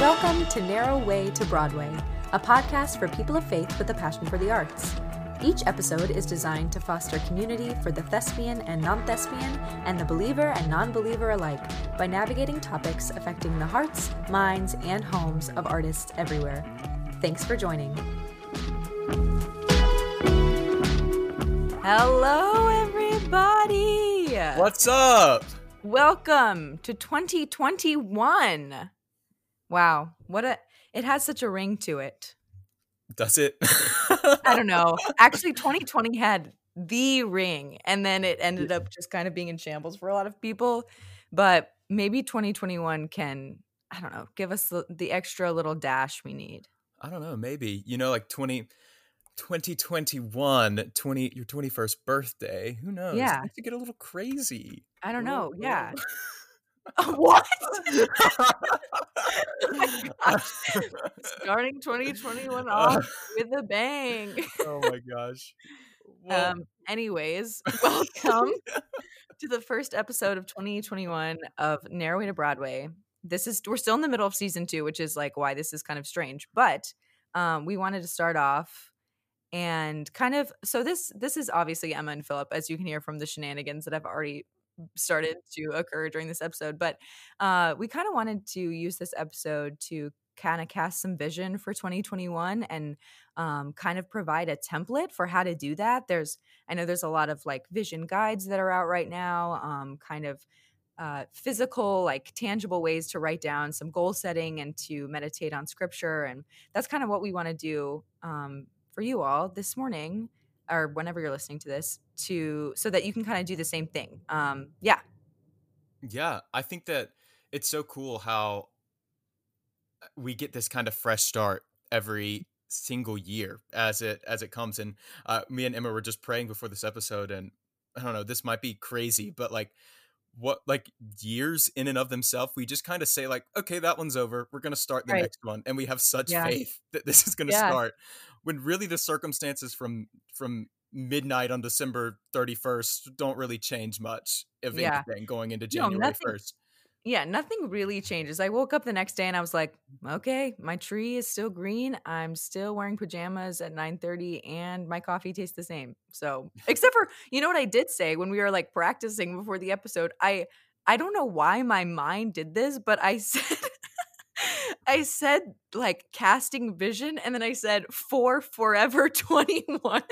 Welcome to Narrow Way to Broadway, a podcast for people of faith with a passion for the arts. Each episode is designed to foster community for the thespian and non thespian, and the believer and non believer alike by navigating topics affecting the hearts, minds, and homes of artists everywhere. Thanks for joining. Hello, everybody. What's up? Welcome to 2021. Wow, what a it has such a ring to it. Does it? I don't know. Actually, 2020 had the ring, and then it ended up just kind of being in shambles for a lot of people. But maybe 2021 can, I don't know, give us the, the extra little dash we need. I don't know. Maybe you know, like 20. 2021 20 your 21st birthday who knows Yeah. to get a little crazy I don't know. Yeah. what? Starting 2021 off with a bang. oh my gosh Well, Um, anyways, welcome to the first episode of 2021 of Narrow Way to Broadway. This is we're still in the middle of season two, which is like why this is kind of strange. But um, we wanted to start off and kind of so this this is obviously Emma and Phillip, as you can hear from the shenanigans that I've already started to occur during this episode. But uh, we kind of wanted to use this episode to kind of cast some vision for 2021 and um, kind of provide a template for how to do that. There's, I know there's a lot of like vision guides that are out right now, um, kind of uh, physical, like tangible ways to write down some goal setting and to meditate on scripture. And that's kind of what we want to do um, for you all this morning or whenever you're listening to this to so that you can kind of do the same thing. Um, yeah. yeah i think that it's so cool how uh, we get this kind of fresh start every single year as it as it comes and uh, me and emma were just praying before this episode and i don't know this might be crazy but like what like years in and of themselves we just kind of say like okay that one's over we're going to start the Right. next one and we have such Yeah. faith that this is going to Yeah. start when really the circumstances from from midnight on december 31st don't really change much Yeah. anything going into No, january nothing 1st Yeah, nothing really changes. I woke up the next day and I was like, okay, my tree is still green. I'm still wearing pajamas at 9:30 and my coffee tastes the same. So, except for, you know what I did say when we were like practicing before the episode? I I don't know why my mind did this, but I said I said like casting vision and then I said for forever 21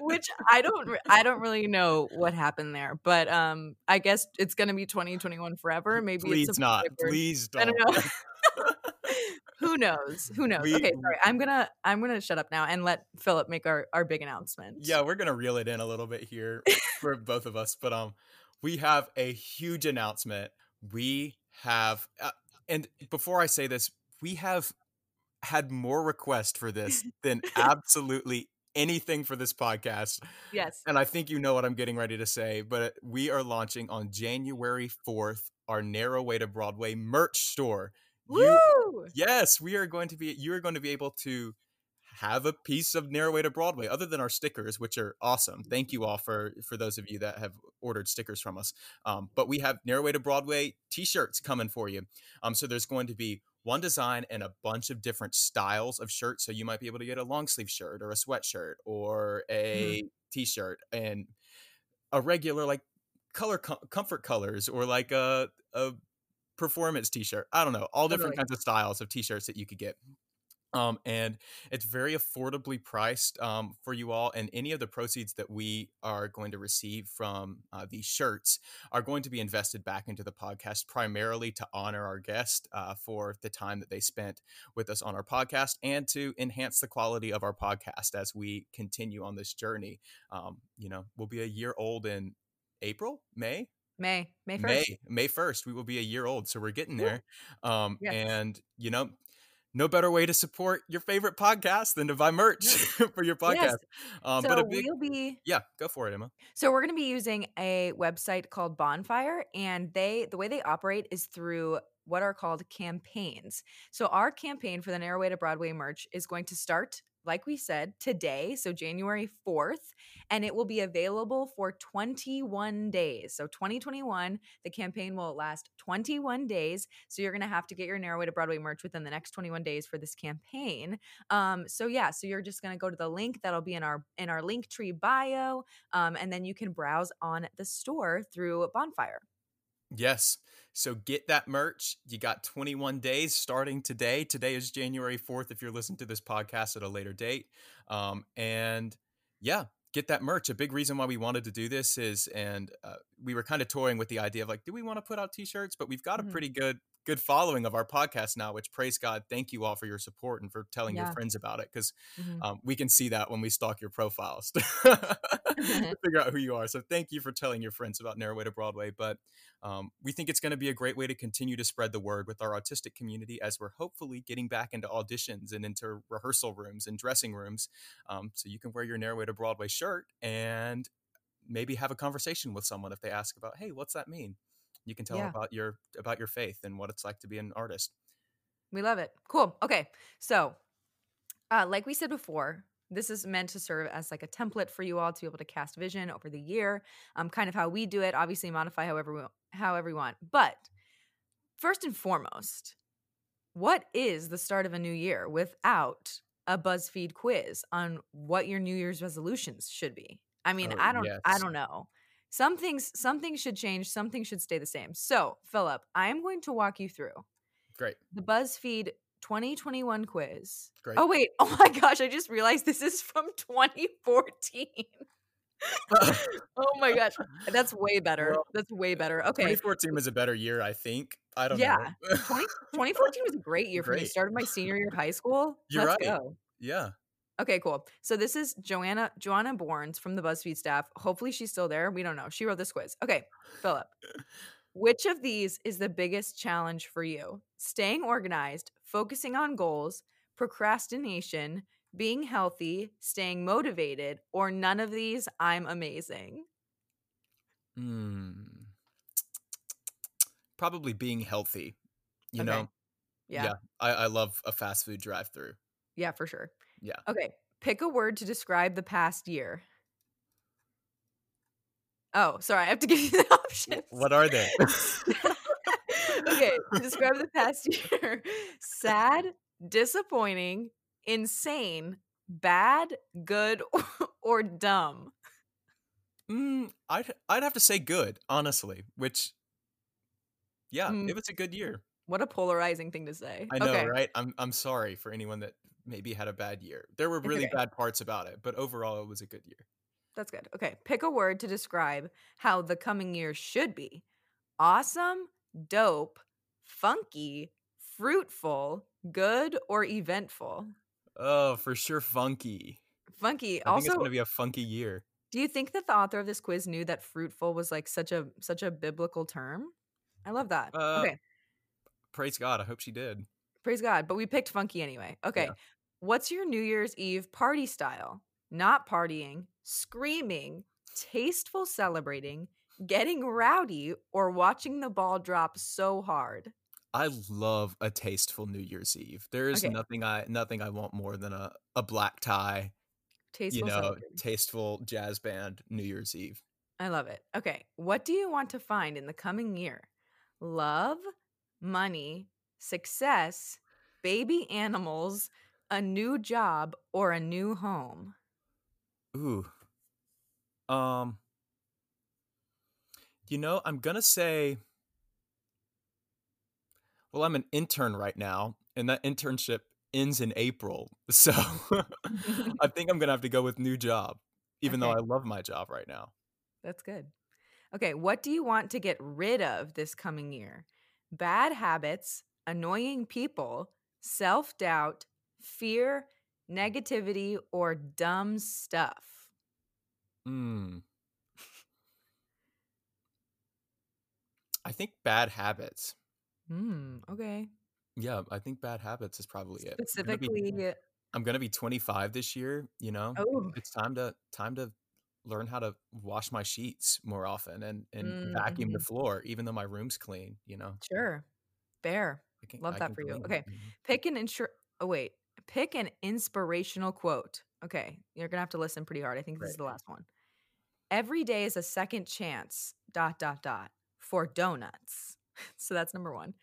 which I don't I don't really know what happened there, but um I guess it's going to be 2021 forever. Maybe please it's not flavor. please don't I don't know. Who knows? Who knows? We- okay, sorry. I'm going to I'm going to shut up now and let Phillip make our our big announcement. yeah we're gonna reel it in a little bit here for both of us but um we have a huge announcement we have uh, and before i say this we have had more requests for this than absolutely anything for this podcast Yes. and i think you know what i'm getting ready to say but we are launching on january 4th our narrow way to broadway merch store You- Woo! Yes, we are going to be. You are going to be able to have a piece of Narrow Way to Broadway, other than our stickers, which are awesome. Thank you all for for those of you that have ordered stickers from us. Um, but we have Narrow Way to Broadway T-shirts coming for you. Um, so there's going to be one design and a bunch of different styles of shirts. So you might be able to get a long sleeve shirt or a sweatshirt or a T-shirt and a regular like color com- comfort colors or like a a performance t-shirt. I don't know, all different Totally. kinds of styles of t-shirts that you could get. Um, and it's very affordably priced um, for you all. And any of the proceeds that we are going to receive from uh, these shirts are going to be invested back into the podcast, primarily to honor our guest uh, for the time that they spent with us on our podcast and to enhance the quality of our podcast as we continue on this journey. Um, you know, we'll be a year old in April, May, May May 1st. May May first, we will be a year old, so we're getting there. Um, Yes. and you know, no better way to support your favorite podcast than to buy merch for your podcast. Yes. Um, so but big, we'll be yeah, go for it, Emma. So we're going to be using a website called Bonfire and they the way they operate is through what are called campaigns. So our campaign for the Narrow Way to Broadway merch is going to start like we said, today, so January 4th, and it will be available for 21 days. So 2021, the campaign will last 21 days. So you're going to have to get your Narrow Way to Broadway merch within the next 21 days for this campaign. Um, so yeah, so you're just going to go to the link that'll be in our in our Linktree bio, um, and then you can browse on the store through Bonfire. Yes. So get that merch. You got 21 days starting today. Today is January 4th if you're listening to this podcast at a later date. Um, and yeah, get that merch. A big reason why we wanted to do this is, and uh, we were kind of toying with the idea of like, do we want to put out t-shirts? But we've got a Mhm. pretty good good following of our podcast now, which praise God, thank you all for your support and for telling Yeah. your friends about it because Mhm. um, we can see that when we stalk your profiles to figure out who you are. So thank you for telling your friends about Narrow Way to Broadway. But um, we think it's going to be a great way to continue to spread the word with our autistic community as we're hopefully getting back into auditions and into rehearsal rooms and dressing rooms. Um, so you can wear your Narrow Way to Broadway shirt and maybe have a conversation with someone if they ask about, hey, what's that mean? You can tell Yeah. about your about your faith and what it's like to be an artist. We love it. Cool. Okay. So, uh, like we said before, this is meant to serve as like a template for you all to be able to cast vision over the year. Um, kind of how we do it. Obviously, modify however we however we want. But first and foremost, what is the start of a new year without a BuzzFeed quiz on what your New Year's resolutions should be? I mean, Oh, I don't, I don't know. Some things, some things should change. Some things should stay the same. So, Phillip, I am going to walk you through Great. the BuzzFeed 2021 quiz. Great. Oh wait, oh my gosh, I just realized this is from 2014. oh my gosh. That's way better. That's way better. Okay. 2014 was a better year, I think. I don't Yeah. know. 20, 2014 was a great year for me. Great. Started my senior year of high school. You're Let's right. go. yeah. Okay, cool. So this is Joanna Joanna Borns from the BuzzFeed staff. Hopefully she's still there. We don't know. She wrote this quiz. Okay, Phillip. Which of these is the biggest challenge for you? Staying organized, focusing on goals, procrastination, being healthy, staying motivated, or none of these? I'm amazing. Hmm. Probably being healthy. You Okay. know, Yeah. Yeah, I, I love a fast food drive through. For sure. Yeah. Okay. Pick a word to describe the past year. Oh, sorry. I have to give you the options. What are they? okay, describe the past year. Sad, disappointing, insane, bad, good, or dumb. mm, I'd I'd have to say good, honestly. Which, yeah, Mm. it was a good year. What a polarizing thing to say. I know, okay. right? I'm I'm sorry for anyone that maybe had a bad year. There were really okay. bad parts about it, but overall, it was a good year. That's good. Okay. Pick a word to describe how the coming year should be awesome, dope, funky, fruitful, good, or eventful. Oh, for sure, funky. Funky. I think also, it's gonna be a funky year. do you think that the author of this quiz knew that fruitful was like such a such a biblical term? I love that. Uh, okay. Praise God. I hope she did. Praise God. But we picked funky anyway. Okay. Yeah. What's your New Year's Eve party style? Not partying, screaming, tasteful celebrating, getting rowdy, or watching the ball drop so hard? I love a tasteful New Year's Eve. There is Okay. nothing I nothing I want more than a, a black tie, Tasteful you know, tasteful jazz band New Year's Eve. I love it. Okay. What do you want to find in the coming year? Love, money, success, baby animals, a new job, or a new home? Ooh. Um You know, I'm going to say Well, I'm an intern right now and that internship ends in April. So I think I'm going to have to go with new job even though I love my job right now. That's good. Okay, what do you want to get rid of this coming year? Bad habits, annoying people, self doubt, fear, negativity, or dumb stuff? Mm. I think bad habits. Hmm, okay. Yeah, I think bad habits is probably it. I'm gonna be- Specifically, I'm gonna be 25 this year. You know, oh, it's time to time to learn how to wash my sheets more often and and vacuum the Mhm. floor, even though my room's clean. You know, sure. Fair. Love I that for you. Okay. mhm. Pick an insure. Oh, wait. Pick an inspirational quote. Okay, you're gonna have to listen pretty hard. I think this is the last one. Every day is a second chance. Dot dot dot for donuts. so that's number one.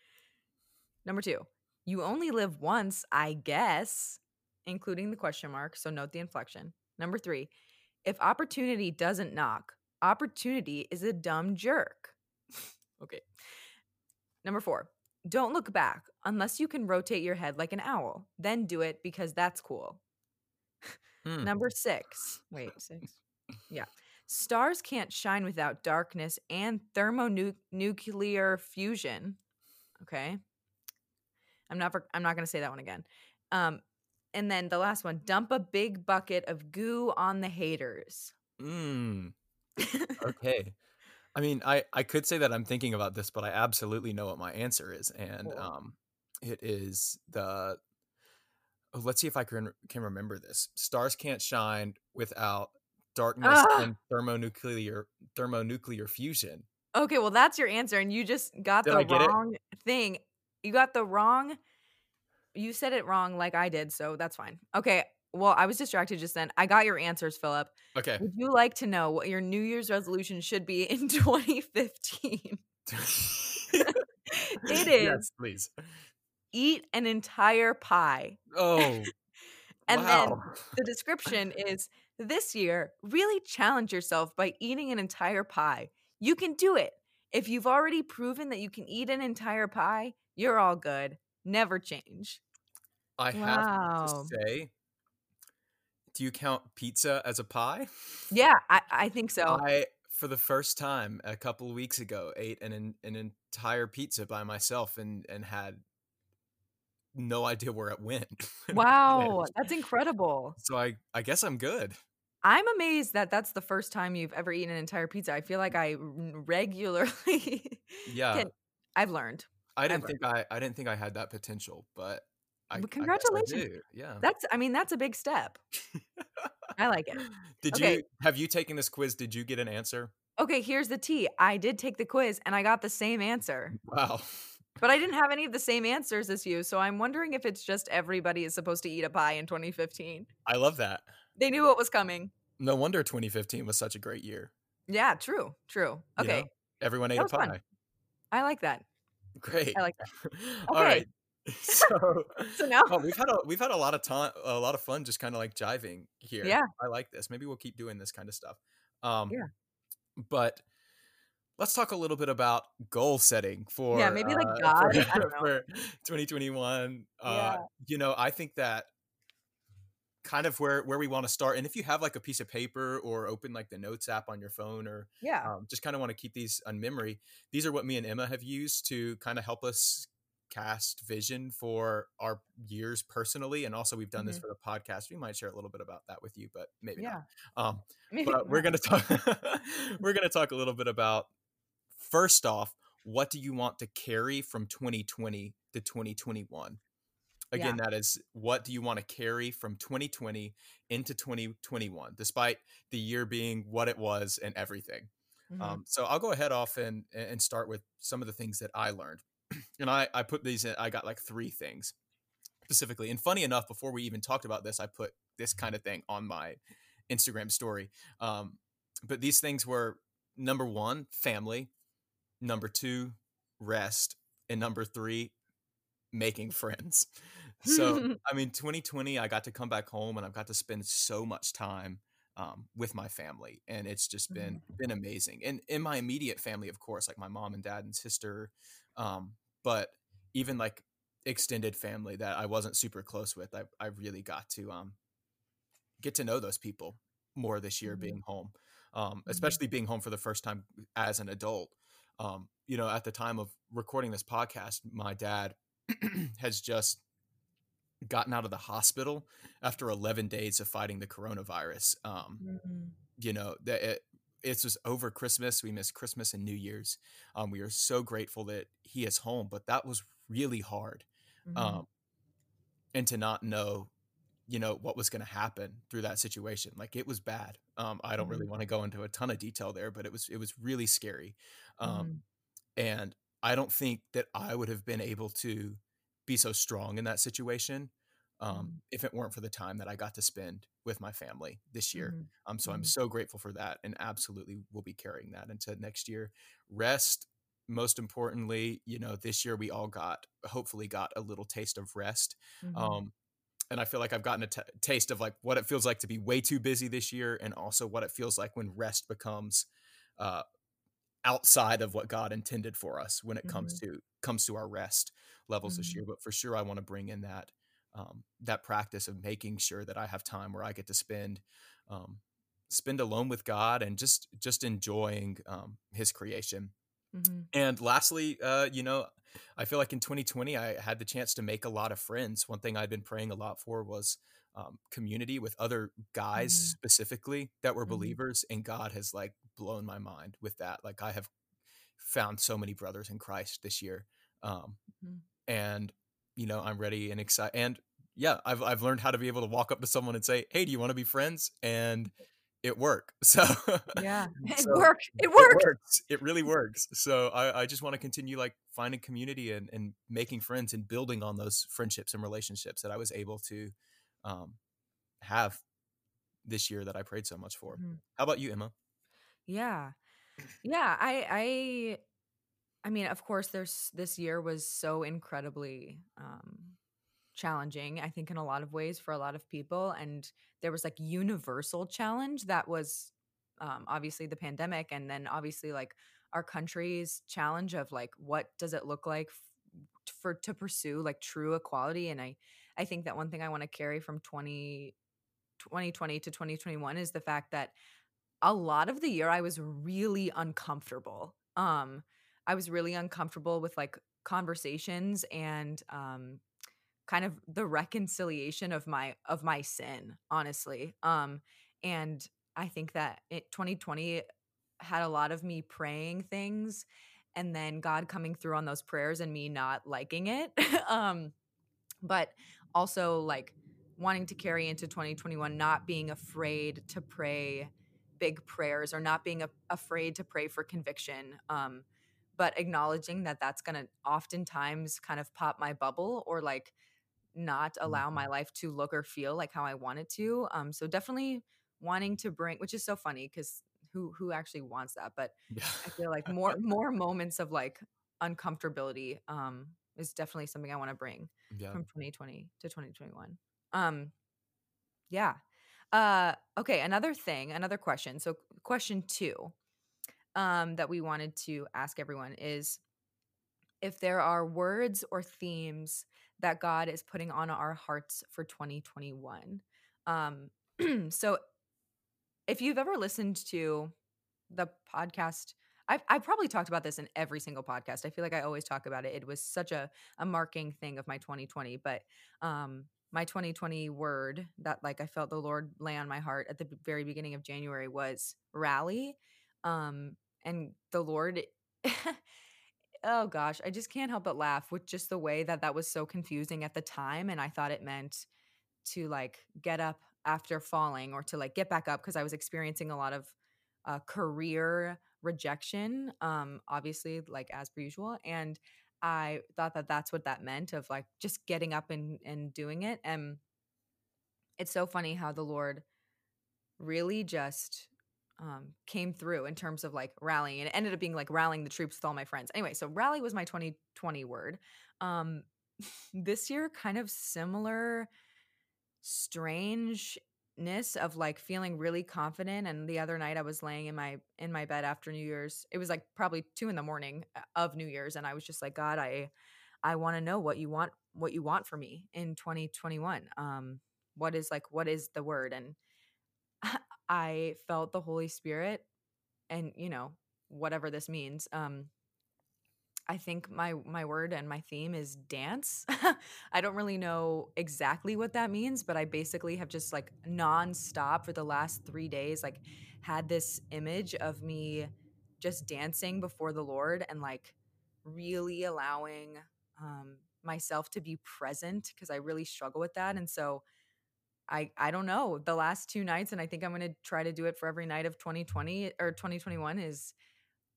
Number two. You only live once, I guess, including the question mark. So note the inflection. Number three. If opportunity doesn't knock, opportunity is a dumb jerk. okay. Number four. Don't look back unless you can rotate your head like an owl. Then do it because that's cool. Hmm. Number six. Wait, six. Yeah. Stars can't shine without darkness and thermonuclear fusion. Okay. I'm not. I'm not going to say that one again. Um, and then the last one: dump a big bucket of goo on the haters. Mm, okay. I mean, I I could say that I'm thinking about this, but I absolutely know what my answer is, and Cool. um, it is the. Oh, let's see if I can can remember this. Stars can't shine without darkness Ah! and thermonuclear thermonuclear fusion. Okay, well that's your answer, and you just got Did the get it? wrong thing. You got the wrong. You said it wrong, like I did, so that's fine. Okay. Well, I was distracted just then. I got your answers, Phillip. Okay. Would you like to know what your New Year's resolution should be in 2015? It is Yes, please. eat an entire pie. Oh, And then the description is this year, really challenge yourself by eating an entire pie. You can do it. If you've already proven that you can eat an entire pie, you're all good. Never change. I have Wow. to say, do you count pizza as a pie? Yeah, I, I think so. I, for the first time a couple of weeks ago, ate an an entire pizza by myself and and had no idea where it went. Wow, that's incredible. So I I guess I'm good. I'm amazed that that's the first time you've ever eaten an entire pizza. I feel like I regularly Yeah, can. I've learned. I didn't I've think I I didn't think I had that potential, but I, I I congratulations. do. Yeah. That's, I mean, that's a big step. I like it. Did Okay. you have you taken this quiz? Did you get an answer? Okay, here's the tea. I did take the quiz and I got the same answer, Wow. but I didn't have any of the same answers as you. So I'm wondering if it's just everybody is supposed to eat a pie in 2015. I love that. They knew what was coming. No wonder 2015 was such a great year. Yeah, true, true. You know, Okay, Everyone ate a was fun. pie. I like that. Great. I like that. Okay. right. So, So now, well, we've had a we've had a lot of time, a lot of fun, just kind of like jiving here. Yeah. I like this. Maybe we'll keep doing this kind of stuff. Um, Yeah. But let's talk a little bit about goal setting for Yeah, maybe, like, uh, God, for, I don't know. for 2021. Uh, Yeah. You know, I think that kind of where where we want to start, and if you have like a piece of paper or open like the notes app on your phone or yeah, um, just kind of want to keep these on memory. These are what me and Emma have used to kind of help us cast vision for our years personally, and also we've done this Mhm. for the podcast. We might share a little bit about that with you, but maybe yeah. not. Um, Maybe but we're gonna talk. we're gonna talk a little bit about first off, what do you want to carry from 2020 to 2021? Again, that is what do you want to carry from 2020 into 2021, despite the year being what it was and everything. Mhm. Um, so I'll go ahead off and and start with some of the things that I learned, and I I put these in. I got like three things specifically. And funny enough, before we even talked about this, I put this kind of thing on my Instagram story. Um, but these things were number one, family. Number two, rest, and number three, making friends. So I mean, 2020, I got to come back home and I've got to spend so much time um, with my family, and it's just been been amazing. And in my immediate family, of course, like my mom and dad and sister, um, but even like extended family that I wasn't super close with, I I really got to um, get to know those people more this year Mhm. being home, um, Mhm. especially being home for the first time as an adult. Um, you know, at the time of recording this podcast, my dad has just gotten out of the hospital after 11 days of fighting the coronavirus. Um, Mhm. you know, that it, it's just over Christmas. We missed Christmas and New Year's. Um, we are so grateful that he is home, but that was really hard. Mhm. Um, and to not know, you know, what was going to happen through that situation. Like it was bad. Um, I don't really want to go into a ton of detail there, but it was, it was really scary. Um, Mhm. and I don't think that I would have been able to be so strong in that situation um, Mhm. if it weren't for the time that I got to spend with my family this year. Mhm. Um, so I'm Mhm. so grateful for that, and absolutely will be carrying that into next year. Rest, most importantly, you know, this year we all got, hopefully, got a little taste of rest. Mhm. Um, and I feel like I've gotten a t- taste of like what it feels like to be way too busy this year, and also what it feels like when rest becomes uh, outside of what God intended for us when it comes to comes to our rest levels this Mhm. year. But for sure, I want to bring in that um, that practice of making sure that I have time where I get to spend um, spend alone with God and just just enjoying um, His creation. Mhm. And lastly, uh, you know, I feel like in 2020, I had the chance to make a lot of friends. One thing I'd been praying a lot for was um, community with other guys Mhm. specifically that were Mhm. believers. And God has like blown my mind with that. Like, I have found so many brothers in Christ this year. Um, Mhm. and, you know, I'm ready and excited. And yeah, I've, I've learned how to be able to walk up to someone and say, Hey, do you want to be friends? And it worked. So, Yeah. It so worked. It it worked. works. It really works. So I, I just want to continue like finding community and, and making friends and building on those friendships and relationships that I was able to um, have this year that I prayed so much for. Mhm. How about you, Emma? Yeah. Yeah, I I I mean, of course there's this year was so incredibly um challenging, I think in a lot of ways for a lot of people and there was like universal challenge that was um obviously the pandemic and then obviously like our country's challenge of like what does it look like f- for to pursue like true equality and I I think that one thing I want to carry from 20 2020 to 2021 is the fact that a lot of the year I was really uncomfortable. Um, I was really uncomfortable with like conversations and um kind of the reconciliation of my of my sin, honestly. Um, and I think that it 2020 had a lot of me praying things and then God coming through on those prayers and me not liking it. um, but also like wanting to carry into 2021 not being afraid to pray big prayers or not being a- afraid to pray for conviction um but acknowledging that that's going to oftentimes kind of pop my bubble or like not allow my life to look or feel like how I want it to um so definitely wanting to bring which is so funny cuz who who actually wants that but. I feel like more more moments of like uncomfortability um is definitely something I want to bring yeah. from 2020 to 2021. Um yeah. Uh okay, another thing, another question. So question 2 um that we wanted to ask everyone is if there are words or themes that God is putting on our hearts for 2021. Um so if you've ever listened to the podcast I've, I've probably talked about this in every single podcast i feel like i always talk about it it was such a, a marking thing of my 2020 but um my 2020 word that like i felt the lord lay on my heart at the very beginning of january was rally um and the lord oh gosh i just can't help but laugh with just the way that that was so confusing at the time and i thought it meant to like get up after falling or to like get back up because I was experiencing a lot of uh, career rejection, um, obviously, like as per usual. And I thought that that's what that meant of like just getting up and, and doing it. And it's so funny how the Lord really just um, came through in terms of like rallying. And it ended up being like rallying the troops with all my friends. Anyway, so rally was my 2020 word. Um, this year, kind of similar strangeness of like feeling really confident and the other night i was laying in my in my bed after new year's it was like probably two in the morning uh, of new year's and i was just like god i i want to know what you want what you want for me in 2021 um what is like what is the word? And i felt the holy spirit and you know whatever this means um I think my my word and my theme is dance. I don't really know exactly what that means, but I basically have just like nonstop for the last three days, like had this image of me just dancing before the Lord and like really allowing um, myself to be present because I really struggle with that. And so I I don't know the last two nights, and I think I'm gonna try to do it for every night of 2020 or 2021 is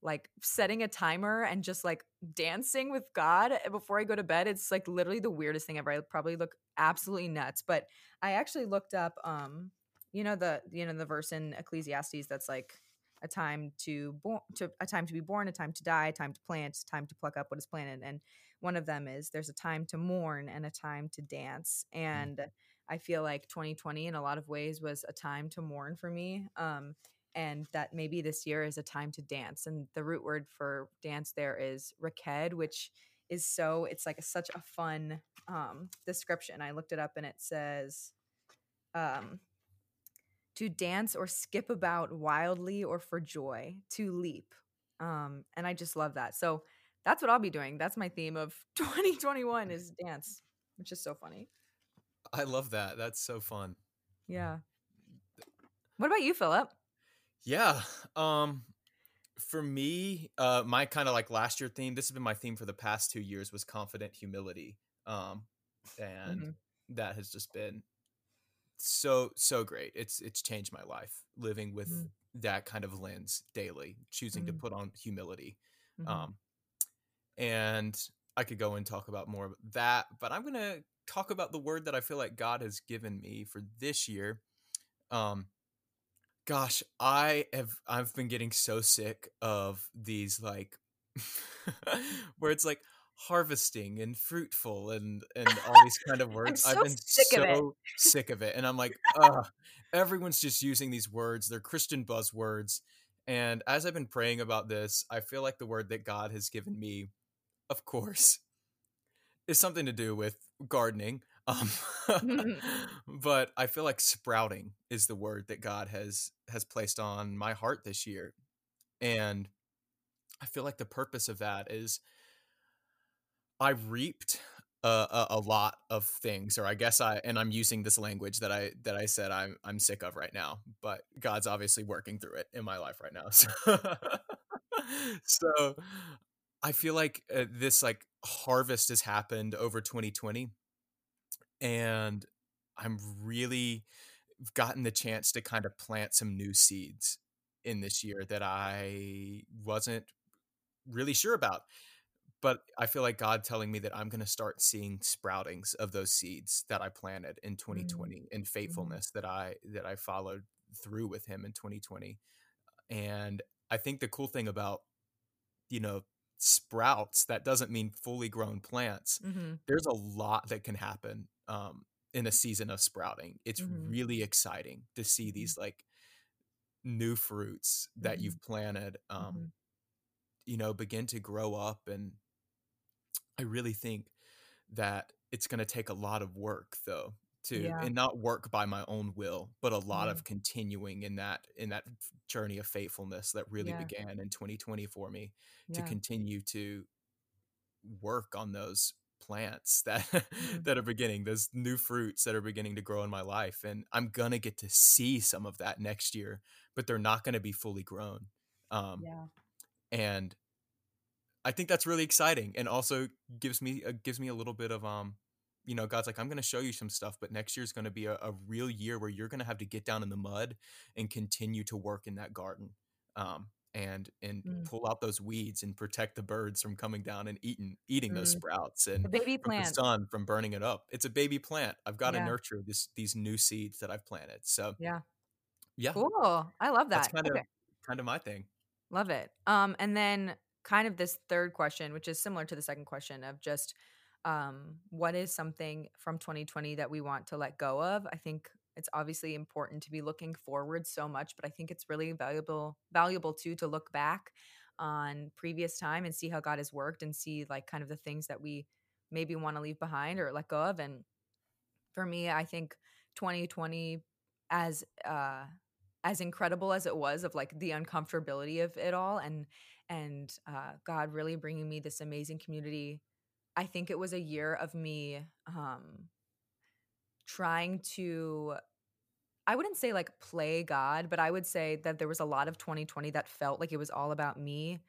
like setting a timer and just like dancing with God before I go to bed. It's like literally the weirdest thing ever. I probably look absolutely nuts, but I actually looked up um you know the you know the verse in Ecclesiastes that's like a time to born to a time to be born, a time to die, a time to plant, a time to pluck up what is planted. And one of them is there's a time to mourn and a time to dance. Mm. And I feel like 2020 in a lot of ways was a time to mourn for me. Um, and that maybe this year is a time to dance. And the root word for dance there is raqad, which is so it's like a, such a fun um, description. I looked it up and it says um, to dance or skip about wildly or for joy, to leap. Um, and I just love that. So that's what I'll be doing. That's my theme of 2021 is dance, which is so funny. I love that. That's so fun. Yeah. What about you, Phillip? Yeah. Um for me, uh my kind of like last year theme, this has been my theme for the past 2 years was confident humility. Um and Mhm. that has just been so so great. It's it's changed my life living with Mhm. that kind of lens daily, choosing to Mhm. put on humility. Mhm. Um and I could go and talk about more of that, but I'm going to talk about the word that I feel like God has given me for this year. Um gosh, I have I've been getting so sick of these like where it's like harvesting and fruitful and and all these kind of words. so I've been sick so sick of it and I'm like, ugh, everyone's just using these words. They're Christian buzzwords. And as I've been praying about this, I feel like the word that God has given me, of course, is something to do with gardening. Um, but I feel like sprouting is the word that God has has placed on my heart this year. And I feel like the purpose of that is I reaped a, a, a lot of things, or I guess I and I'm using this language that I that I said I'm I'm sick of right now, but God's obviously working through it in my life right now. So, so I feel like uh, this like harvest has happened over 2020, and I'm really gotten the chance to kind of plant some new seeds in this year that I wasn't really sure about but I feel like God telling me that I'm going to start seeing sproutings of those seeds that I planted in mm. 2020 and mm-hmm. faithfulness that I that I followed through with him in 2020. And I think the cool thing about you know sprouts that doesn't mean fully grown plants. Mhm. There's a lot that can happen um in a season of sprouting. It's Mhm. really exciting to see Mhm. these like new fruits that Mhm. you've planted um Mhm. you know begin to grow up and I really think that it's going to take a lot of work though to Yeah. and not work by my own will but a lot Yeah. of continuing in that in that journey of faithfulness that really Yeah. began in 2020 for me to continue to work on those plants that Mhm. that are beginning those new fruits that are beginning to grow in my life and I'm going to get to see some of that next year but they're not going to be fully grown um Yeah. and I think that's really exciting and also gives me uh, gives me a little bit of um you know God's like I'm going to show you some stuff but next year's going to be a, a real year where you're going to have to get down in the mud and continue to work in that garden um and and Mm. pull out those weeds and protect the birds from coming down and eating eating those Mm. sprouts The and baby from the plant. sun from burning it up it's a baby plant I've got to nurture this these new seeds that I've planted so Yeah. yeah Cool. I love that. that's that. kind of kind of my thing Love it. Um, and then kind of this third question, which is similar to the second question of just um, what is something from 2020 that we want to let go of? I think it's obviously important to be looking forward so much, but I think it's really valuable valuable too to look back on previous time and see how God has worked and see like kind of the things that we maybe want to leave behind or let go of. And for me, I think 2020 as uh as incredible as it was of like the uncomfortability of it all and and uh God really bringing me this amazing community. I think it was a year of me um trying to I wouldn't say like play God, but I would say that there was a lot of 2020 that felt like it was all about me.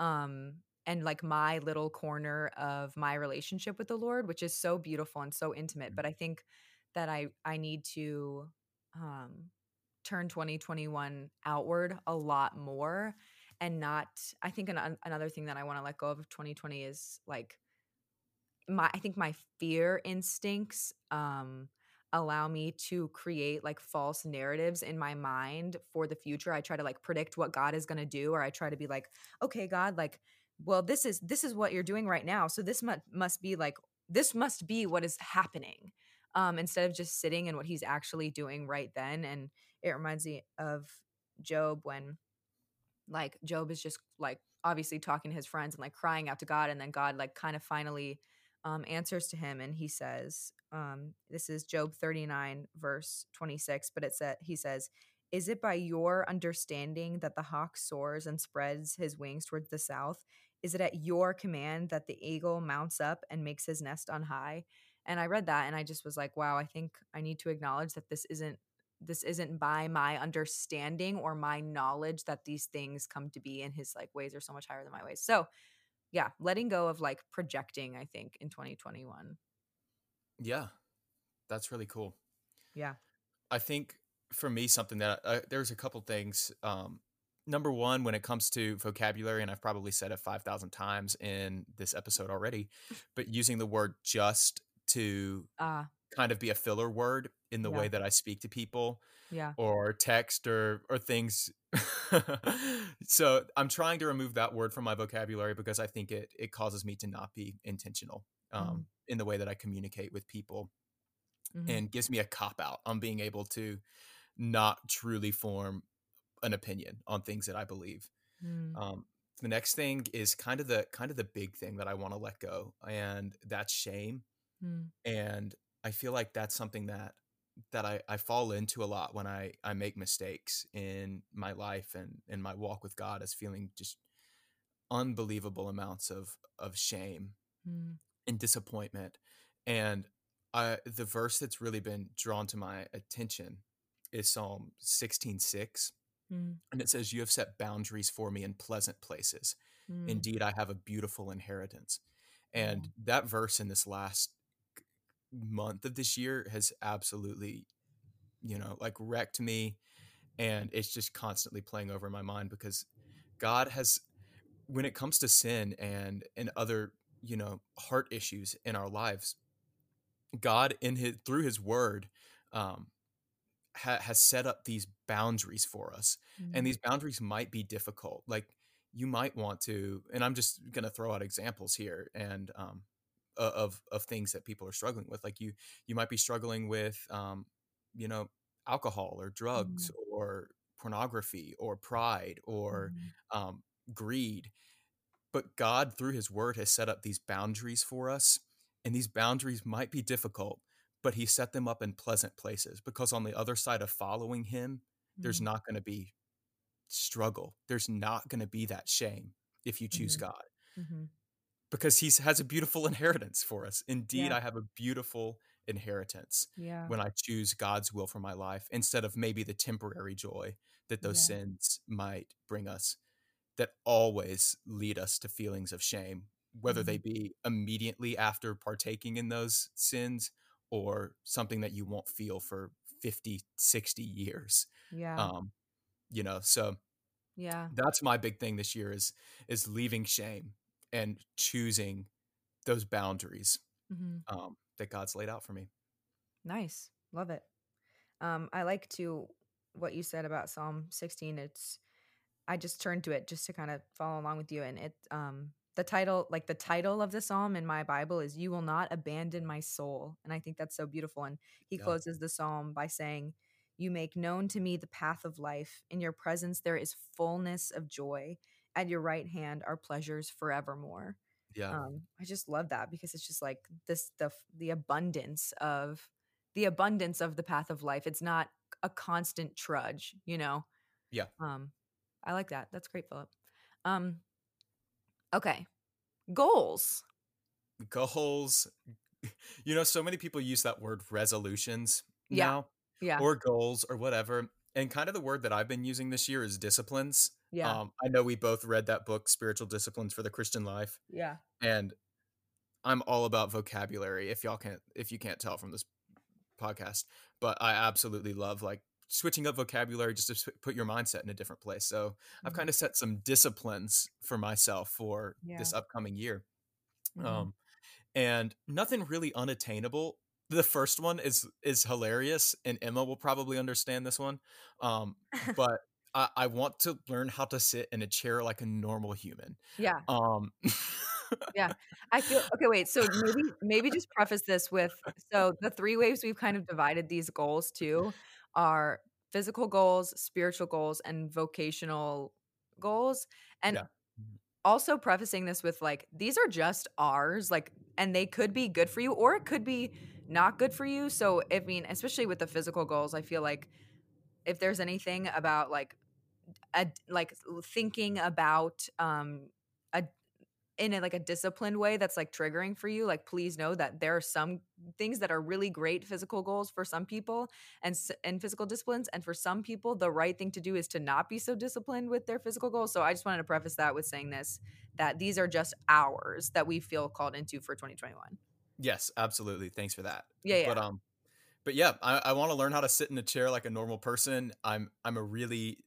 Um and like my little corner of my relationship with the Lord, which is so beautiful and so intimate. Mhm. But I think that I I need to um turn 2021 outward a lot more and not i think an, another thing that i want to let go of 2020 is like my i think my fear instincts um allow me to create like false narratives in my mind for the future. I try to like predict what god is going to do or i try to be like okay god like well this is this is what you're doing right now so this must must be like this must be what is happening um instead of just sitting in what he's actually doing right then and it reminds me of job when like job is just like obviously talking to his friends and like crying out to god and then god like kind of finally um, answers to him and he says um, this is job 39 verse 26 but it said he says is it by your understanding that the hawk soars and spreads his wings towards the south? Is it at your command that the eagle mounts up and makes his nest on high? And i read that and i just was like wow i think i need to acknowledge that this isn't this isn't by my understanding or my knowledge that these things come to be and his like ways are so much higher than my ways. So yeah, letting go of like projecting, I think, in 2021. Yeah, that's really cool. Yeah. I think for me, something that uh, there's a couple things. Um, number one, when it comes to vocabulary, and I've probably said it 5,000 times in this episode already, but using the word just to uh, kind of be a filler word in the yeah. way that I speak to people yeah. or text or or things so i'm trying to remove that word from my vocabulary because i think it it causes me to not be intentional um, mm-hmm. in the way that i communicate with people mm-hmm. and gives me a cop out on being able to not truly form an opinion on things that i believe mm. um, the next thing is kind of the kind of the big thing that i want to let go and that's shame mm. and i feel like that's something that that I, I fall into a lot when I, I make mistakes in my life and in my walk with God is feeling just unbelievable amounts of of shame mm. and disappointment. And I, the verse that's really been drawn to my attention is Psalm 16 6. Mm. And it says, You have set boundaries for me in pleasant places. Mm. Indeed, I have a beautiful inheritance. And that verse in this last month of this year has absolutely, you know, like wrecked me. And it's just constantly playing over my mind because God has, when it comes to sin and and other, you know, heart issues in our lives, God in his through His Word, um, ha, has set up these boundaries for us, mm-hmm. and these boundaries might be difficult. Like you might want to, and I'm just gonna throw out examples here, and um, of of things that people are struggling with. Like you you might be struggling with um, you know alcohol or drugs mm. or pornography or pride or mm. um, greed. But God, through His Word, has set up these boundaries for us, and these boundaries might be difficult, but He set them up in pleasant places because on the other side of following Him, mm. there's not going to be struggle. There's not going to be that shame if you choose mm-hmm. God. Because he has a beautiful inheritance for us. Indeed, yeah. I have a beautiful inheritance yeah. when I choose God's will for my life instead of maybe the temporary joy that those yeah. sins might bring us that always lead us to feelings of shame, whether mm-hmm. they be immediately after partaking in those sins or something that you won't feel for 50, 60 years. Yeah. Um, you know, so yeah. That's my big thing this year is is leaving shame and choosing those boundaries mm-hmm. um, that God's laid out for me. Nice, love it. Um, I like to what you said about Psalm 16. It's I just turned to it just to kind of follow along with you, and it um, the title like the title of the psalm in my bible is you will not abandon my soul and i think that's so beautiful and he yeah. closes the psalm by saying you make known to me the path of life in your presence there is fullness of joy at your right hand are pleasures forevermore. Yeah. Um, I just love that because it's just like this the the abundance of the abundance of the path of life. It's not a constant trudge, you know. Yeah. Um I like that. That's great, Phillip. Um okay. Goals. Goals. You know, so many people use that word resolutions yeah. now. Yeah. Or goals or whatever. And kind of the word that I've been using this year is disciplines. Yeah. Um, I know we both read that book, Spiritual Disciplines for the Christian Life. Yeah. And I'm all about vocabulary. If y'all can't, if you can't tell from this podcast, but I absolutely love like switching up vocabulary just to put your mindset in a different place. So mm-hmm. I've kind of set some disciplines for myself for yeah. this upcoming year. Mm-hmm. Um, and nothing really unattainable. The first one is is hilarious, and Emma will probably understand this one. Um, but I, I want to learn how to sit in a chair like a normal human. Yeah. Um. yeah i feel okay wait so maybe maybe just preface this with so the three waves we've kind of divided these goals to are physical goals spiritual goals and vocational goals and yeah. Mm-hmm. also prefacing this with like these are just ours like and they could be good for you or it could be not good for you so i mean especially with the physical goals i feel like if there's anything about like a, like thinking about um a in a, like a disciplined way that's like triggering for you like please know that there are some things that are really great physical goals for some people and and physical disciplines and for some people the right thing to do is to not be so disciplined with their physical goals. So i just wanted to preface that with saying this that these are just ours that we feel called into for 2021 yes absolutely. Thanks for that. Yeah, yeah. but um but yeah i, I want to learn how to sit in a chair like a normal person. I'm i'm a really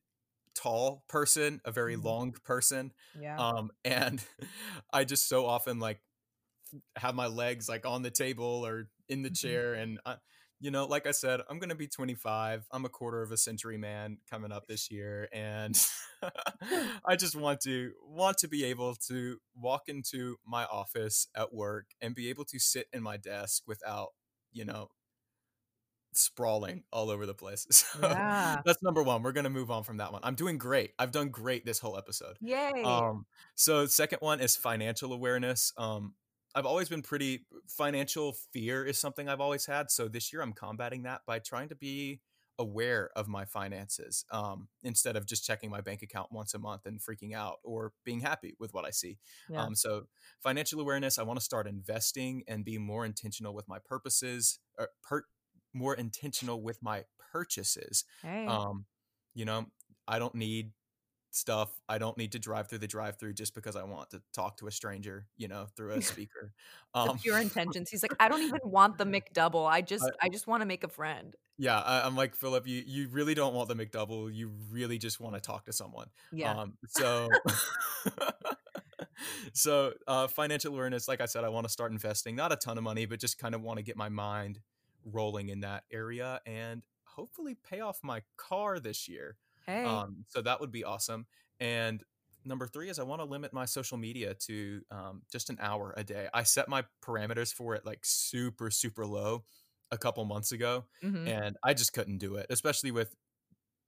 tall person, a very mm-hmm. long person. Yeah. Um, and I just so often like have my legs like on the table or in the mm-hmm. chair. And, I, you know, like I said, I'm going to be 25. I'm a quarter of a century man coming up this year. And I just want to want to be able to walk into my office at work and be able to sit in my desk without, you know, sprawling all over the place. So yeah. that's number one. We're gonna move on from that one. I'm doing great. I've done great this whole episode. Yay. Um, so second one is financial awareness. Um, I've always been pretty financial fear is something I've always had. So this year I'm combating that by trying to be aware of my finances um, instead of just checking my bank account once a month and freaking out or being happy with what I see. Yeah. Um, so, financial awareness, I want to start investing and be more intentional with my purposes, or per- more intentional with my purchases. Hey. Um, you know, I don't need stuff. I don't need to drive through the drive-through just because I want to talk to a stranger, you know, through a speaker. Um, pure intentions. He's like, I don't even want the McDouble. I just, I, I just want to make a friend. Yeah, I, am like Phillip. You, you really don't want the McDouble. You really just want to talk to someone. Yeah. Um, so, so uh, financial awareness. Like I said, I want to start investing. Not a ton of money, but just kind of want to get my mind rolling in that area and hopefully pay off my car this year. Hey. Um, so that would be awesome. And number three is I want to limit my social media to um, just an hour a day. I set my parameters for it like super, super low a couple months ago, mm-hmm. and I just couldn't do it, especially with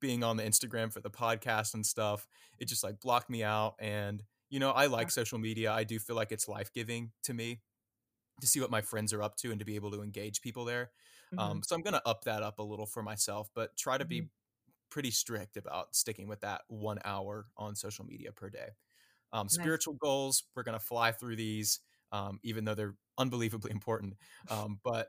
being on the Instagram for the podcast and stuff. It just like blocked me out. And, you know, I like social media. I do feel like it's life giving to me to see what my friends are up to and to be able to engage people there. Mm-hmm. Um, so I'm going to up that up a little for myself, but try to be mm-hmm. pretty strict about sticking with that one hour on social media per day. Um, nice. Spiritual goals, we're going to fly through these, um, even though they're unbelievably important. Um, but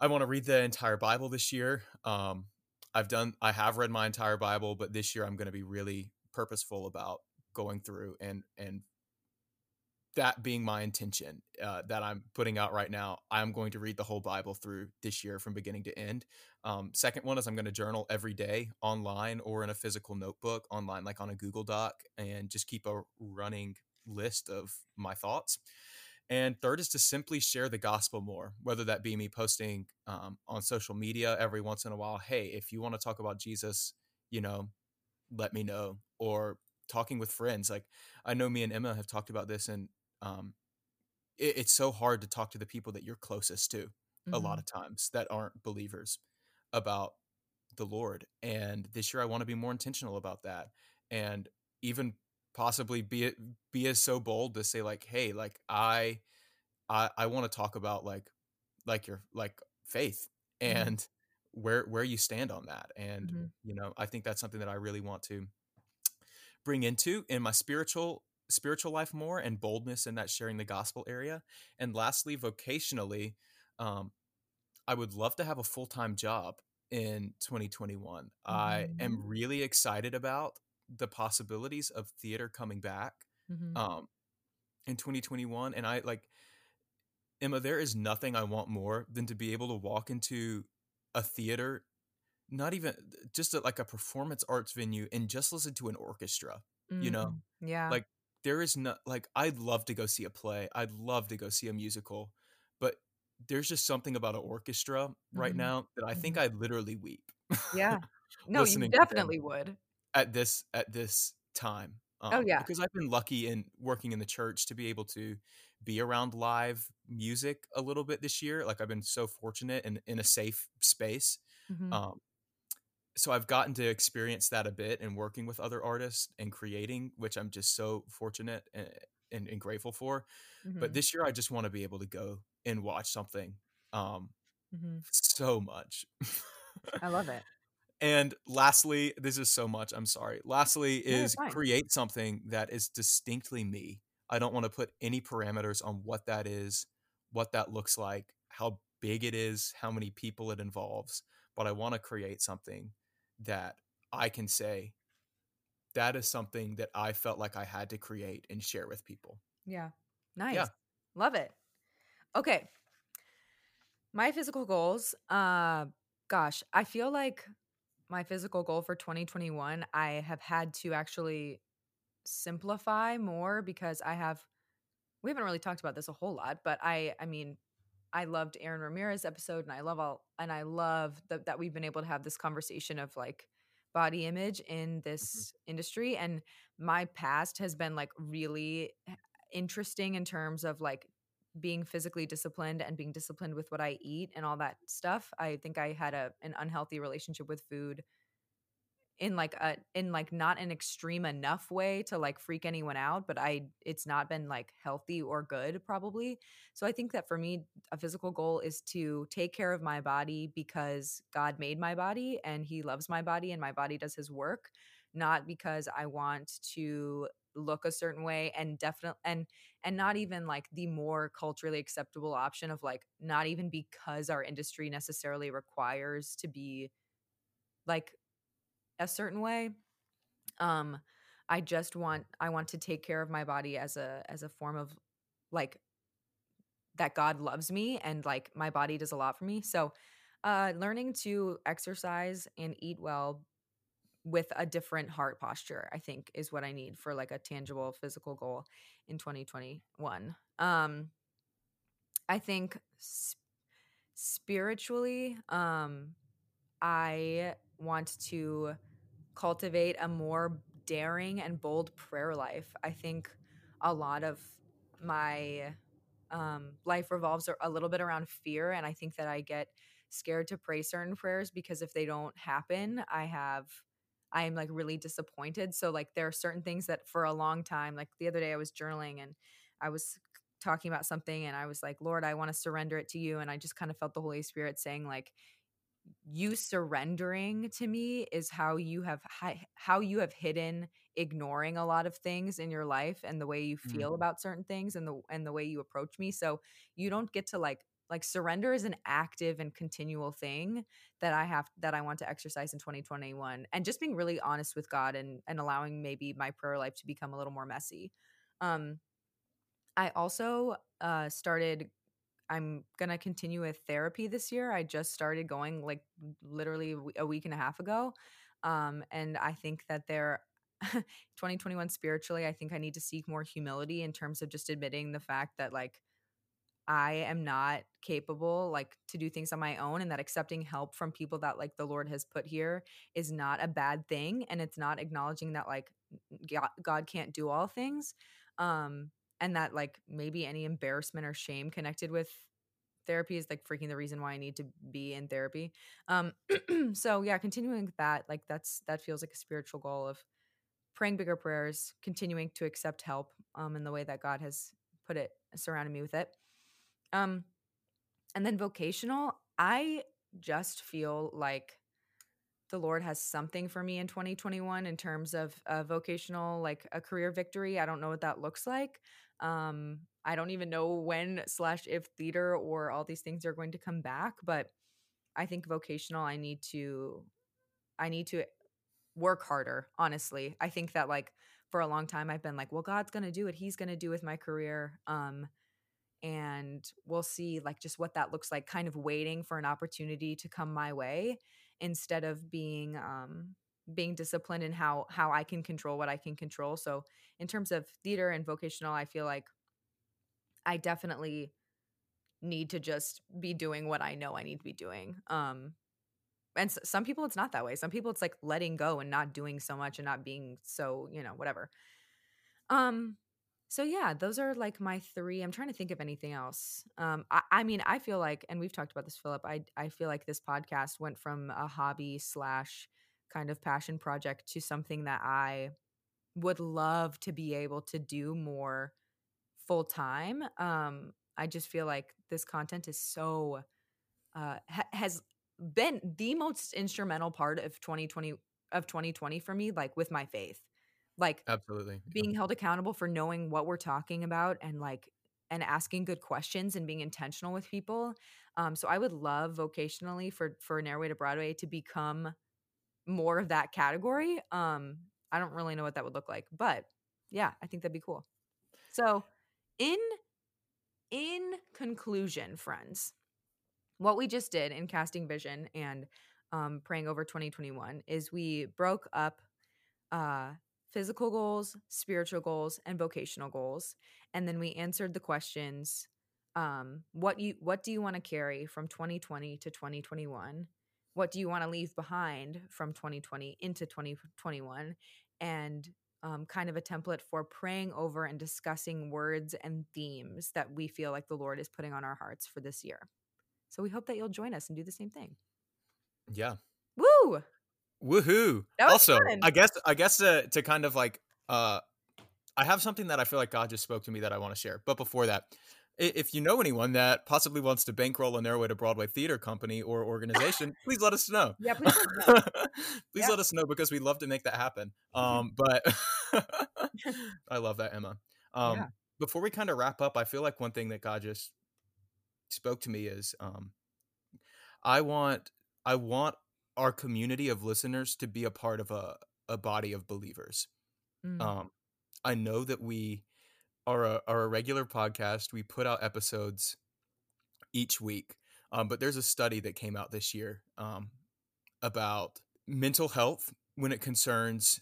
I want to read the entire Bible this year. Um, I've done, I have read my entire Bible, but this year I'm going to be really purposeful about going through and and that being my intention uh, that I'm putting out right now. I'm going to read the whole Bible through this year from beginning to end. Um, second one is I'm going to journal every day online or in a physical notebook online, like on a Google Doc, and just keep a running list of my thoughts. And third is to simply share the gospel more, whether that be me posting um, on social media every once in a while. Hey, if you want to talk about Jesus, you know, let me know. Or talking with friends. Like I know me and Emma have talked about this, and um, it, it's so hard to talk to the people that you're closest to mm-hmm. a lot mm-hmm. of times that aren't believers about the Lord. And this year, I want to be more intentional about that, and even possibly be be as so bold to say like, hey, like I, I, I want to talk about like, like your like faith mm-hmm. and mm-hmm. where where you stand on that, and mm-hmm. you know, I think that's something that I really want to bring into in my spiritual spiritual life more and boldness in that sharing the gospel area. And lastly, vocationally, um, I would love to have a full time job in 2021. Mm-hmm. I am mm-hmm. really excited about the possibilities of theater coming back mm-hmm. um, in 2021. And I like, Emma, there is nothing I want more than to be able to walk into a theater not even just a, like a performance arts venue and just listen to an orchestra you know Mm, yeah. like there is not like i'd love to go see a play i'd love to go see a musical but there's just something about an orchestra right Mhm, now that i think mhm. i'd literally weep Yeah. No, you listening to them definitely would. at this at this time Oh, um yeah. because i've been lucky in working in the church to be able to be around live music a little bit this year like i've been so fortunate and in a safe space Mhm, um so I've gotten to experience that a bit in working with other artists and creating, which I'm just so fortunate and, and, and grateful for. But mhm, this year, I just want to be able to go and watch something um, mhm. so much. I love it. and lastly, this is so much. I'm sorry. Lastly, is fine. create something that is distinctly me. I don't want to put any parameters on what that is, what that looks like, how big it is, how many people it involves, but I want to create something that I can say that is something that I felt like I had to create and share with people. Yeah. Nice. Yeah. Love it. Okay. My physical goals, uh gosh, I feel like my physical goal for 2021, I have had to actually simplify more because I have we haven't really talked about this a whole lot, but I I mean, I loved Aaron Ramirez episode and I love all and I love that that we've been able to have this conversation of like body image in Mhm. this industry and my past has been like really interesting in terms of like being physically disciplined and being disciplined with what I eat and all that stuff. I think I had a an unhealthy relationship with food in like a in like not an extreme enough way to like freak anyone out but i it's not been like healthy or good probably. So i think that for me a physical goal is to take care of my body because god made my body and he loves my body and my body does his work not because i want to look a certain way and definitely and and not even like the more culturally acceptable option of like not even because our industry necessarily requires to be like a certain way um i just want i want to take care of my body as a as a form of like that god loves me and like my body does a lot for me. So uh learning to exercise and eat well with a different heart posture i think is what i need for like a tangible physical goal in 2021 um i think s- spiritually um i want to cultivate a more daring and bold prayer life. I think a lot of my um, life revolves a little bit around fear, and I think that I get scared to pray certain prayers because if they don't happen, I have I am like really disappointed. So like there are certain things that for a long time, like the other day I was journaling and I was talking about something and I was like, Lord, I want to surrender it to you. And I just kind of felt the Holy Spirit saying, like, you surrendering to me is how you have hi- how you have hidden ignoring a lot of things in your life and the way you Mm, feel about certain things and the and the way you approach me so you don't get to like like surrender is an active and continual thing that I have that I want to exercise in 2021 and just being really honest with God and and allowing maybe my prayer life to become a little more messy. Um I also uh started I'm gonna continue with therapy this year. I just started going like literally a week and a half ago. Um, and I think that there 2021 spiritually, I think I need to seek more humility in terms of just admitting the fact that like I am not capable like to do things on my own and that accepting help from people that like the Lord has put here is not a bad thing and it's not acknowledging that like God can't do all things. Um and that like maybe any embarrassment or shame connected with therapy is like freaking the reason why I need to be in therapy. Um so yeah, continuing that, like that's that feels like a spiritual goal of praying bigger prayers, continuing to accept help um in the way that God has put it surrounded me with it. Um and then vocational, I just feel like the Lord has something for me in 2021 in terms of a vocational, like a career victory. I don't know what that looks like. Um, I don't even know when slash if theater or all these things are going to come back, but I think vocational, I need to, I need to work harder, honestly. I think that like for a long time I've been like, well, God's going to do what he's going to do with my career. Um, and we'll see like just what that looks like kind of waiting for an opportunity to come my way instead of being um being disciplined in how how I can control what I can control. So in terms of theater and vocational, I feel like I definitely need to just be doing what I know I need to be doing. Um and some people it's not that way. Some people it's like letting go and not doing so much and not being so, you know, whatever. Um so yeah, those are like my three. I'm trying to think of anything else. Um I, I mean, I feel like and we've talked about this Phillip. I I feel like this podcast went from a hobby slash kind of passion project to something that I would love to be able to do more full time. Um, I just feel like this content is so uh, ha- has been the most instrumental part of 2020 of 2020 for me, like with my faith, like Absolutely. yeah. being held accountable for knowing what we're talking about and like and asking good questions and being intentional with people. Um, so I would love vocationally for for Narrow Way to Broadway to become more of that category. Um, I don't really know what that would look like, but yeah, I think that'd be cool. So, in in conclusion, friends, what we just did in casting vision and um, praying over 2021 is we broke up uh, physical goals, spiritual goals, and vocational goals, and then we answered the questions. Um, what you what do you want to carry from 2020 to 2021? What do you want to leave behind from 2020 into 2021? And um, kind of a template for praying over and discussing words and themes that we feel like the Lord is putting on our hearts for this year. So we hope that you'll join us and do the same thing. Yeah. Woo! Woohoo! Also, fun. I guess I guess to, to kind of like uh I have something that I feel like God just spoke to me that I want to share. But before that, if you know anyone that possibly wants to bankroll a Narrow Way to Broadway theater company or organization, please let us know. Yeah, please let us know. please Yeah. let us know because we'd love to make that happen. Um, but I love that, Emma. Um, Yeah. Before we kind of wrap up, I feel like one thing that God just spoke to me is um, I want I want our community of listeners to be a part of a, a body of believers. Mm. Um, I know that we are a, are a regular podcast. We put out episodes each week, um, but there's a study that came out this year um, about mental health when it concerns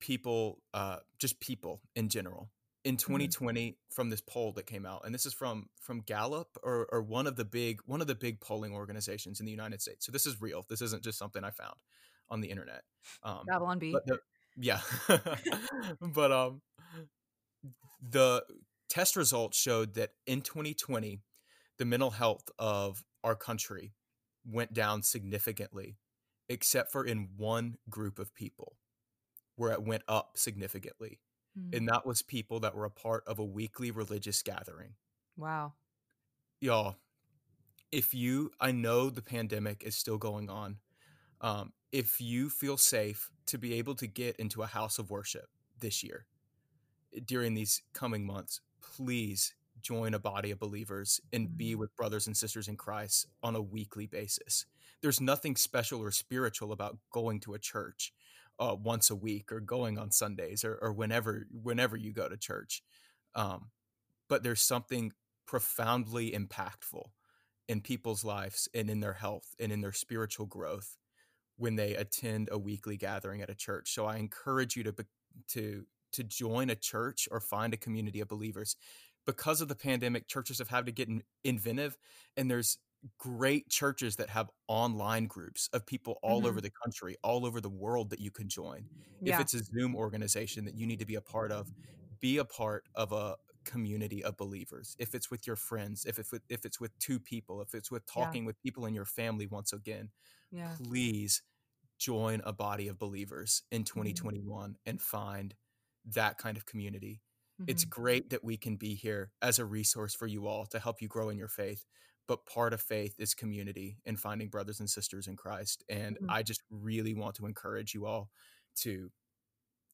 people, uh, just people in general. In 2020, from this poll that came out, and this is from from Gallup or, or one of the big one of the big polling organizations in the United States. So this is real. This isn't just something I found on the internet. Um, Babylon Bee the, yeah but um the test results showed that in 2020 the mental health of our country went down significantly except for in one group of people where it went up significantly Mm. and that was people that were a part of a weekly religious gathering Wow. y'all if you i know the pandemic is still going on um, if you feel safe to be able to get into a house of worship this year eh, during these coming months please join a body of believers and be Mhm. with brothers and sisters in christ on a weekly basis there's nothing special or spiritual about going to a church uh, once a week or going on sundays or, or whenever whenever you go to church um, but there's something profoundly impactful in people's lives and in their health and in their spiritual growth when they attend a weekly gathering at a church. So I encourage you to to to join a church or find a community of believers. Because of the pandemic, churches have had to get in, inventive, and there's great churches that have online groups of people all over the country, all over the world that you can join Yeah. if it's a Zoom organization that you need to be a part of, be a part of a community of believers. If it's with your friends, if it's with, if it's with two people, if it's with Yeah. talking with people in your family once again, yeah. please join a body of believers Mm-hmm. in 2021 and find that kind of community. It's Mhm. great that we can be here as a resource for you all to help you grow in your faith. But part of faith is community and finding brothers and sisters in Christ. And Mhm. I just really want to encourage you all to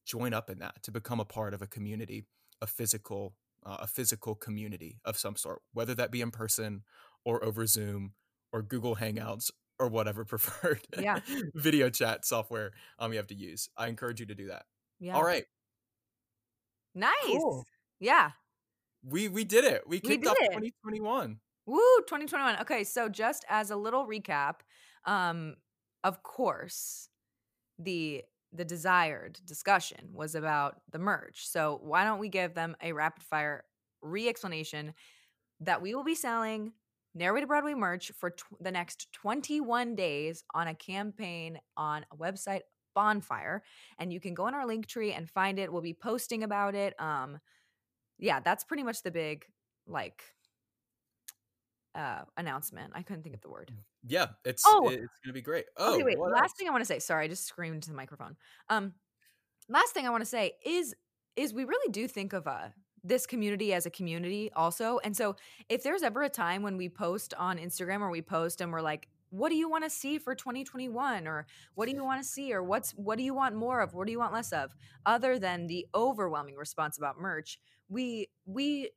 join up in that, to become a part of a community, a physical, uh, a physical community of some sort, whether that be in person or over Zoom or Google Hangouts or whatever preferred Yeah. video chat software um, you have to use. I encourage you to do that. Yeah. All right, Nice. Cool. Yeah. we we did it. We We kicked did off it. 2021. Woo, 2021. Okay, so just as a little recap, um of course, the the desired discussion was about the merch. So why don't we give them a rapid fire re-explanation that we will be selling Narrow Way to Broadway merch for tw- the next 21 days on a campaign on a website bonfire and you can go on our Linktree and find it we'll be posting about it um yeah that's pretty much the big like uh announcement. I couldn't think of the word. Yeah, it's Oh! it's gonna be great. Oh, okay wait last else? thing i want to say sorry i just screamed into the microphone. Um last thing i want to say is is we really do think of uh this community as a community also and so if there's ever a time when we post on instagram or we post and we're like what do you want to see for 2021 or what do you want to see? or what's what do you want more of? What do you want less of? other than the overwhelming response about merch we we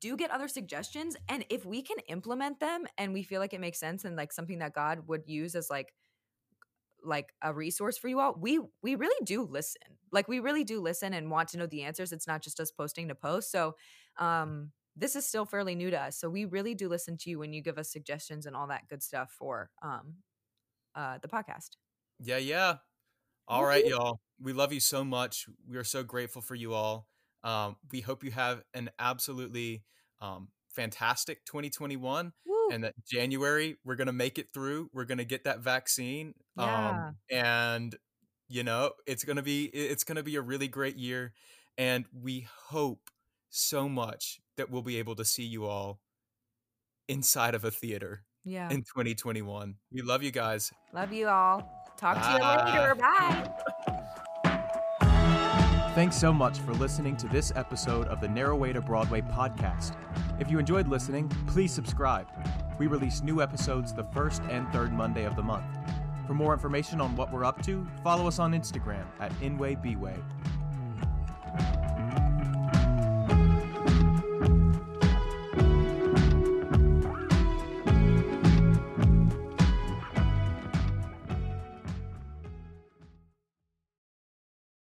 do get other suggestions and if we can implement them and we feel like it makes sense and like something that god would use as like like a resource for you all we we really do listen like we really do listen and want to know the answers it's not just us posting to post so um this is still fairly new to us so we really do listen to you when you give us suggestions and all that good stuff for um uh the podcast Yeah, yeah. All right, y'all. We love you so much. We are so grateful for you all. Um, we hope you have an absolutely um, fantastic 2021 Woo. and that January we're gonna make it through. We're gonna get that vaccine. Yeah. Um, and you know, it's gonna be it's gonna be a really great year. And we hope so much that we'll be able to see you all inside of a theater yeah in 2021. We love you guys. love you all talk to you later bye Thanks so much for listening to this episode of the Narrow Way to Broadway podcast. If you enjoyed listening, please subscribe. We release new episodes the first and third Monday of the month. For more information on what we're up to, follow us on Instagram at InwayBway.